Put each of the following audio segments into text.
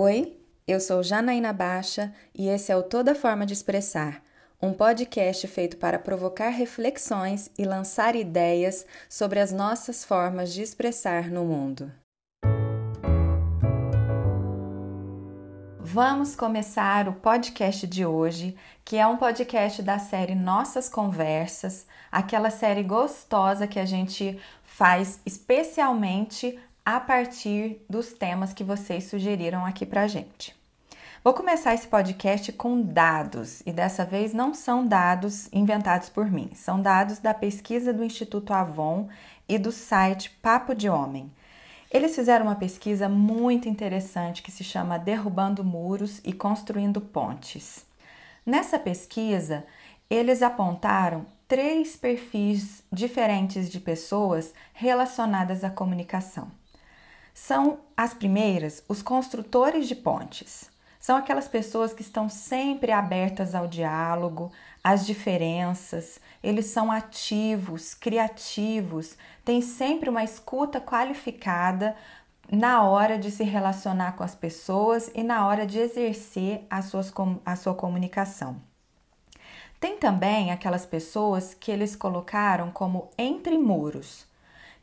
Oi, eu sou Janaína Baixa e esse é o Toda Forma de Expressar, um podcast feito para provocar reflexões e lançar ideias sobre as nossas formas de expressar no mundo. Vamos começar o podcast de hoje, que é um podcast da série Nossas Conversas, aquela série gostosa que a gente faz especialmente a partir dos temas que vocês sugeriram aqui pra gente. Vou começar esse podcast com dados, e dessa vez não são dados inventados por mim, são dados da pesquisa do Instituto Avon e do site Papo de Homem. Eles fizeram uma pesquisa muito interessante que se chama Derrubando Muros e Construindo Pontes. Nessa pesquisa, eles apontaram três perfis diferentes de pessoas relacionadas à comunicação. São as primeiras, os construtores de pontes. São aquelas pessoas que estão sempre abertas ao diálogo, às diferenças, eles são ativos, criativos, têm sempre uma escuta qualificada na hora de se relacionar com as pessoas e na hora de exercer a, suas, a sua comunicação. Tem também aquelas pessoas que eles colocaram como entre muros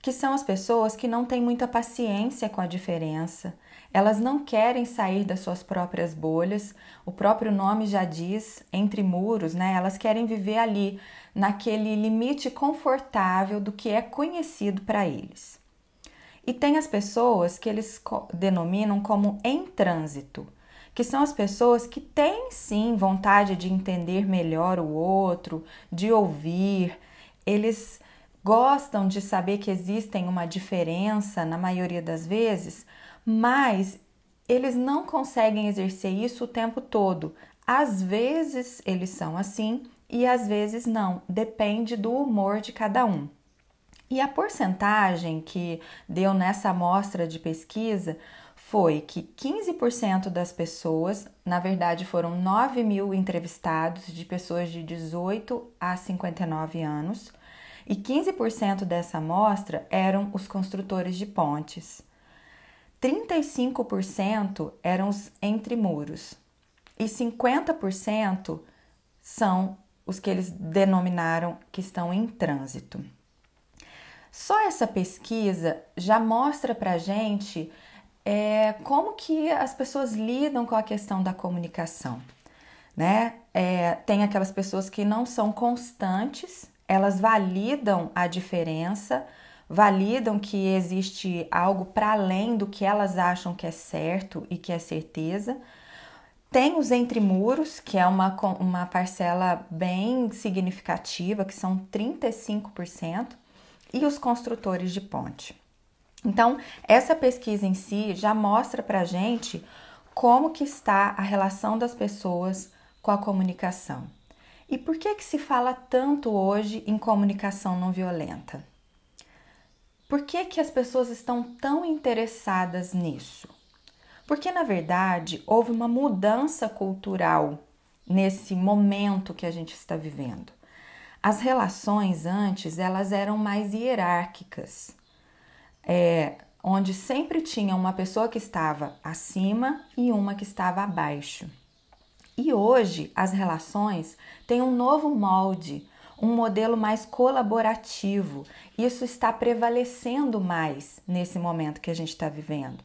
que são as pessoas que não têm muita paciência com a diferença, elas não querem sair das suas próprias bolhas, o próprio nome já diz, entre muros, né? Elas querem viver ali, naquele limite confortável do que é conhecido para eles. E tem as pessoas que eles denominam como em trânsito, que são as pessoas que têm sim vontade de entender melhor o outro, de ouvir, eles gostam de saber que existem uma diferença na maioria das vezes, mas eles não conseguem exercer isso o tempo todo. Às vezes eles são assim e às vezes não, depende do humor de cada um. E a porcentagem que deu nessa amostra de pesquisa foi que 15% das pessoas, na verdade foram 9 mil entrevistados de pessoas de 18 a 59 anos, e 15% dessa amostra eram os construtores de pontes. 35% eram os entre muros e 50% são os que eles denominaram que estão em trânsito. Só essa pesquisa já mostra para gente é, como que as pessoas lidam com a questão da comunicação, né? É, tem aquelas pessoas que não são constantes elas validam a diferença, validam que existe algo para além do que elas acham que é certo e que é certeza. Tem os entre muros, que é uma, uma parcela bem significativa, que são 35%, e os construtores de ponte. Então, essa pesquisa em si já mostra para a gente como que está a relação das pessoas com a comunicação. E por que que se fala tanto hoje em comunicação não violenta? Por que que as pessoas estão tão interessadas nisso? Porque na verdade houve uma mudança cultural nesse momento que a gente está vivendo. As relações antes elas eram mais hierárquicas, é, onde sempre tinha uma pessoa que estava acima e uma que estava abaixo. E hoje as relações têm um novo molde, um modelo mais colaborativo. Isso está prevalecendo mais nesse momento que a gente está vivendo.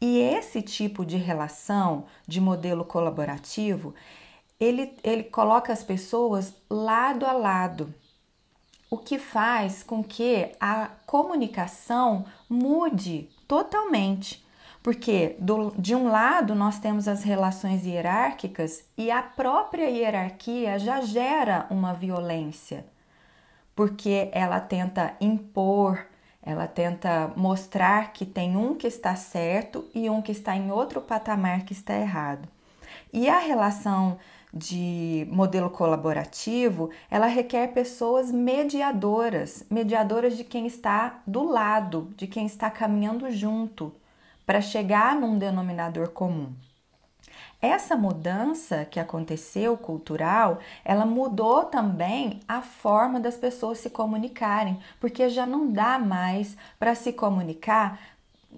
E esse tipo de relação, de modelo colaborativo, ele, ele coloca as pessoas lado a lado, o que faz com que a comunicação mude totalmente. Porque do, de um lado nós temos as relações hierárquicas e a própria hierarquia já gera uma violência, porque ela tenta impor, ela tenta mostrar que tem um que está certo e um que está em outro patamar que está errado. E a relação de modelo colaborativo, ela requer pessoas mediadoras, mediadoras de quem está do lado, de quem está caminhando junto para chegar num denominador comum. Essa mudança que aconteceu cultural, ela mudou também a forma das pessoas se comunicarem, porque já não dá mais para se comunicar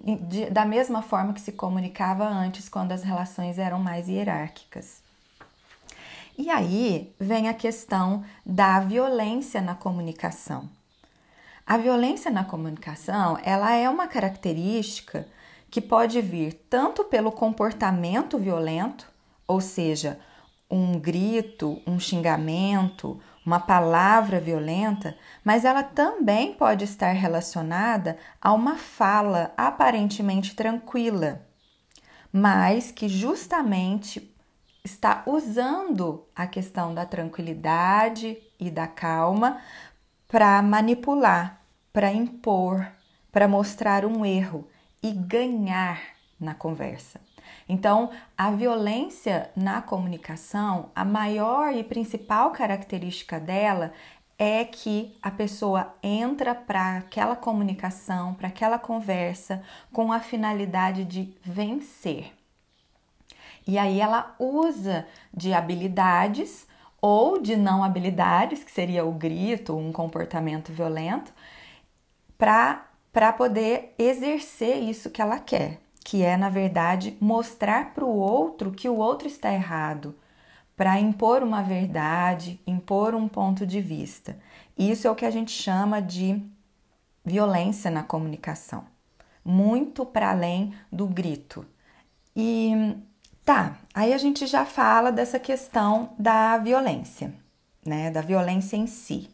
de, da mesma forma que se comunicava antes, quando as relações eram mais hierárquicas. E aí vem a questão da violência na comunicação. A violência na comunicação, ela é uma característica que pode vir tanto pelo comportamento violento, ou seja, um grito, um xingamento, uma palavra violenta, mas ela também pode estar relacionada a uma fala aparentemente tranquila, mas que justamente está usando a questão da tranquilidade e da calma para manipular, para impor, para mostrar um erro e ganhar na conversa. Então, a violência na comunicação, a maior e principal característica dela é que a pessoa entra para aquela comunicação, para aquela conversa com a finalidade de vencer. E aí ela usa de habilidades ou de não habilidades, que seria o grito, um comportamento violento, para poder exercer isso que ela quer que é, na verdade, mostrar para o outro que o outro está errado, para impor uma verdade, impor um ponto de vista. Isso é o que a gente chama de violência na comunicação, muito para além do grito. E tá, aí a gente já fala dessa questão da violência, né, da violência em si.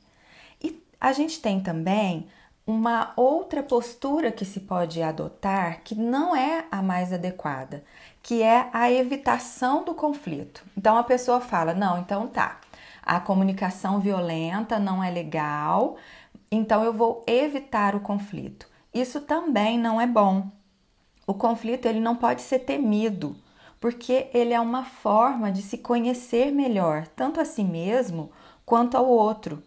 E a gente tem também uma outra postura que se pode adotar que não é a mais adequada, que é a evitação do conflito. Então a pessoa fala: "Não, então tá. A comunicação violenta não é legal, então eu vou evitar o conflito". Isso também não é bom. O conflito ele não pode ser temido, porque ele é uma forma de se conhecer melhor, tanto a si mesmo quanto ao outro.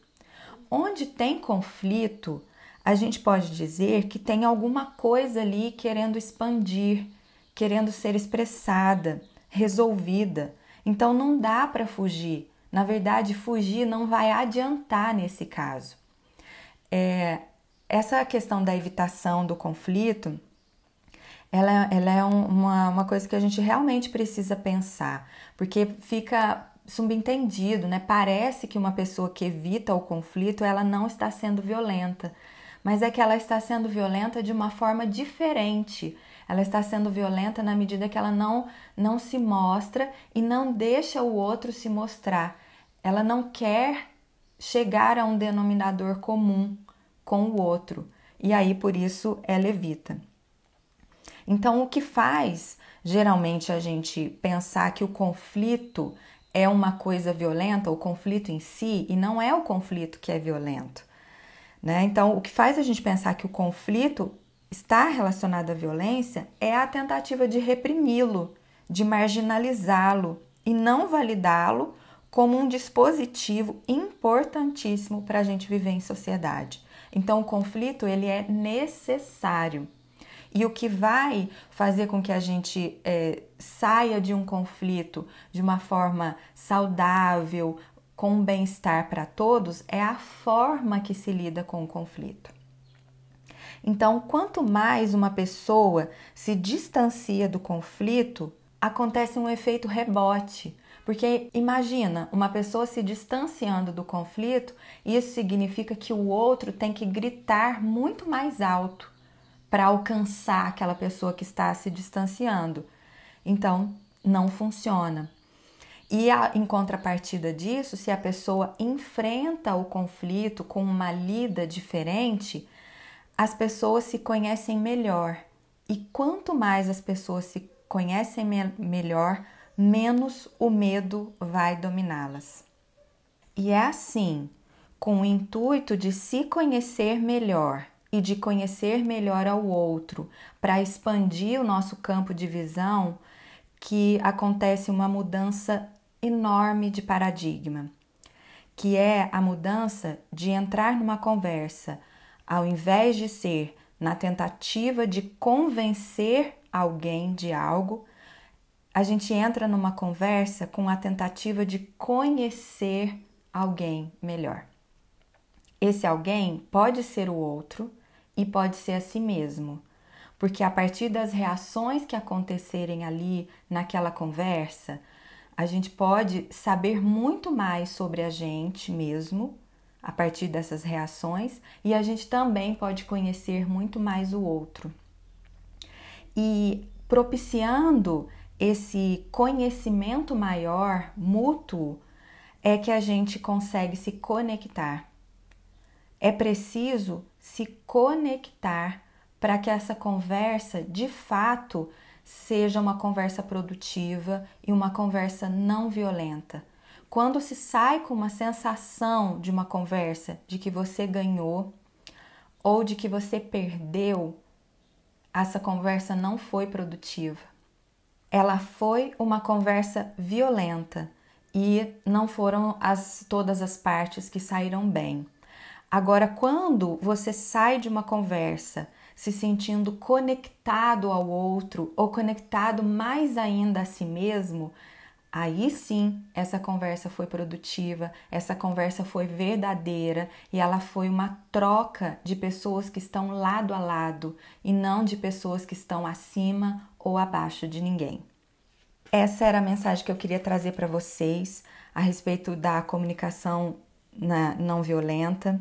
Onde tem conflito, a gente pode dizer que tem alguma coisa ali querendo expandir, querendo ser expressada, resolvida. Então não dá para fugir. Na verdade, fugir não vai adiantar nesse caso. É, essa questão da evitação do conflito, ela, ela é um, uma, uma coisa que a gente realmente precisa pensar, porque fica subentendido, né? Parece que uma pessoa que evita o conflito, ela não está sendo violenta mas é que ela está sendo violenta de uma forma diferente. Ela está sendo violenta na medida que ela não, não se mostra e não deixa o outro se mostrar. Ela não quer chegar a um denominador comum com o outro e aí por isso ela evita. Então, o que faz geralmente a gente pensar que o conflito é uma coisa violenta, o conflito em si, e não é o conflito que é violento. Né? Então, o que faz a gente pensar que o conflito está relacionado à violência é a tentativa de reprimi-lo, de marginalizá-lo e não validá-lo como um dispositivo importantíssimo para a gente viver em sociedade. Então, o conflito ele é necessário. E o que vai fazer com que a gente é, saia de um conflito de uma forma saudável, com bem-estar para todos é a forma que se lida com o conflito. Então, quanto mais uma pessoa se distancia do conflito, acontece um efeito rebote. Porque imagina, uma pessoa se distanciando do conflito, isso significa que o outro tem que gritar muito mais alto para alcançar aquela pessoa que está se distanciando. Então, não funciona. E a, em contrapartida disso, se a pessoa enfrenta o conflito com uma lida diferente, as pessoas se conhecem melhor. E quanto mais as pessoas se conhecem me melhor, menos o medo vai dominá-las. E é assim, com o intuito de se conhecer melhor e de conhecer melhor ao outro, para expandir o nosso campo de visão, que acontece uma mudança enorme de paradigma, que é a mudança de entrar numa conversa, ao invés de ser na tentativa de convencer alguém de algo, a gente entra numa conversa com a tentativa de conhecer alguém melhor. Esse alguém pode ser o outro e pode ser a si mesmo, porque a partir das reações que acontecerem ali naquela conversa, a gente pode saber muito mais sobre a gente mesmo a partir dessas reações e a gente também pode conhecer muito mais o outro. E propiciando esse conhecimento maior, mútuo, é que a gente consegue se conectar. É preciso se conectar para que essa conversa de fato seja uma conversa produtiva e uma conversa não violenta. Quando se sai com uma sensação de uma conversa de que você ganhou ou de que você perdeu, essa conversa não foi produtiva. Ela foi uma conversa violenta e não foram as, todas as partes que saíram bem. Agora, quando você sai de uma conversa se sentindo conectado ao outro ou conectado mais ainda a si mesmo, aí sim essa conversa foi produtiva, essa conversa foi verdadeira e ela foi uma troca de pessoas que estão lado a lado e não de pessoas que estão acima ou abaixo de ninguém. Essa era a mensagem que eu queria trazer para vocês a respeito da comunicação não violenta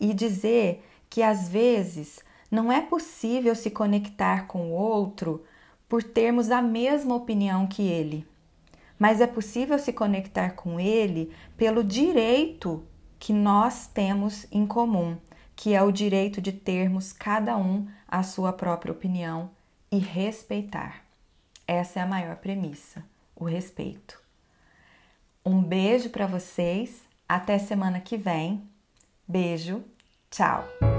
e dizer que às vezes não é possível se conectar com o outro por termos a mesma opinião que ele, mas é possível se conectar com ele pelo direito que nós temos em comum, que é o direito de termos cada um a sua própria opinião e respeitar. Essa é a maior premissa, o respeito. Um beijo para vocês, até semana que vem. Beijo, tchau!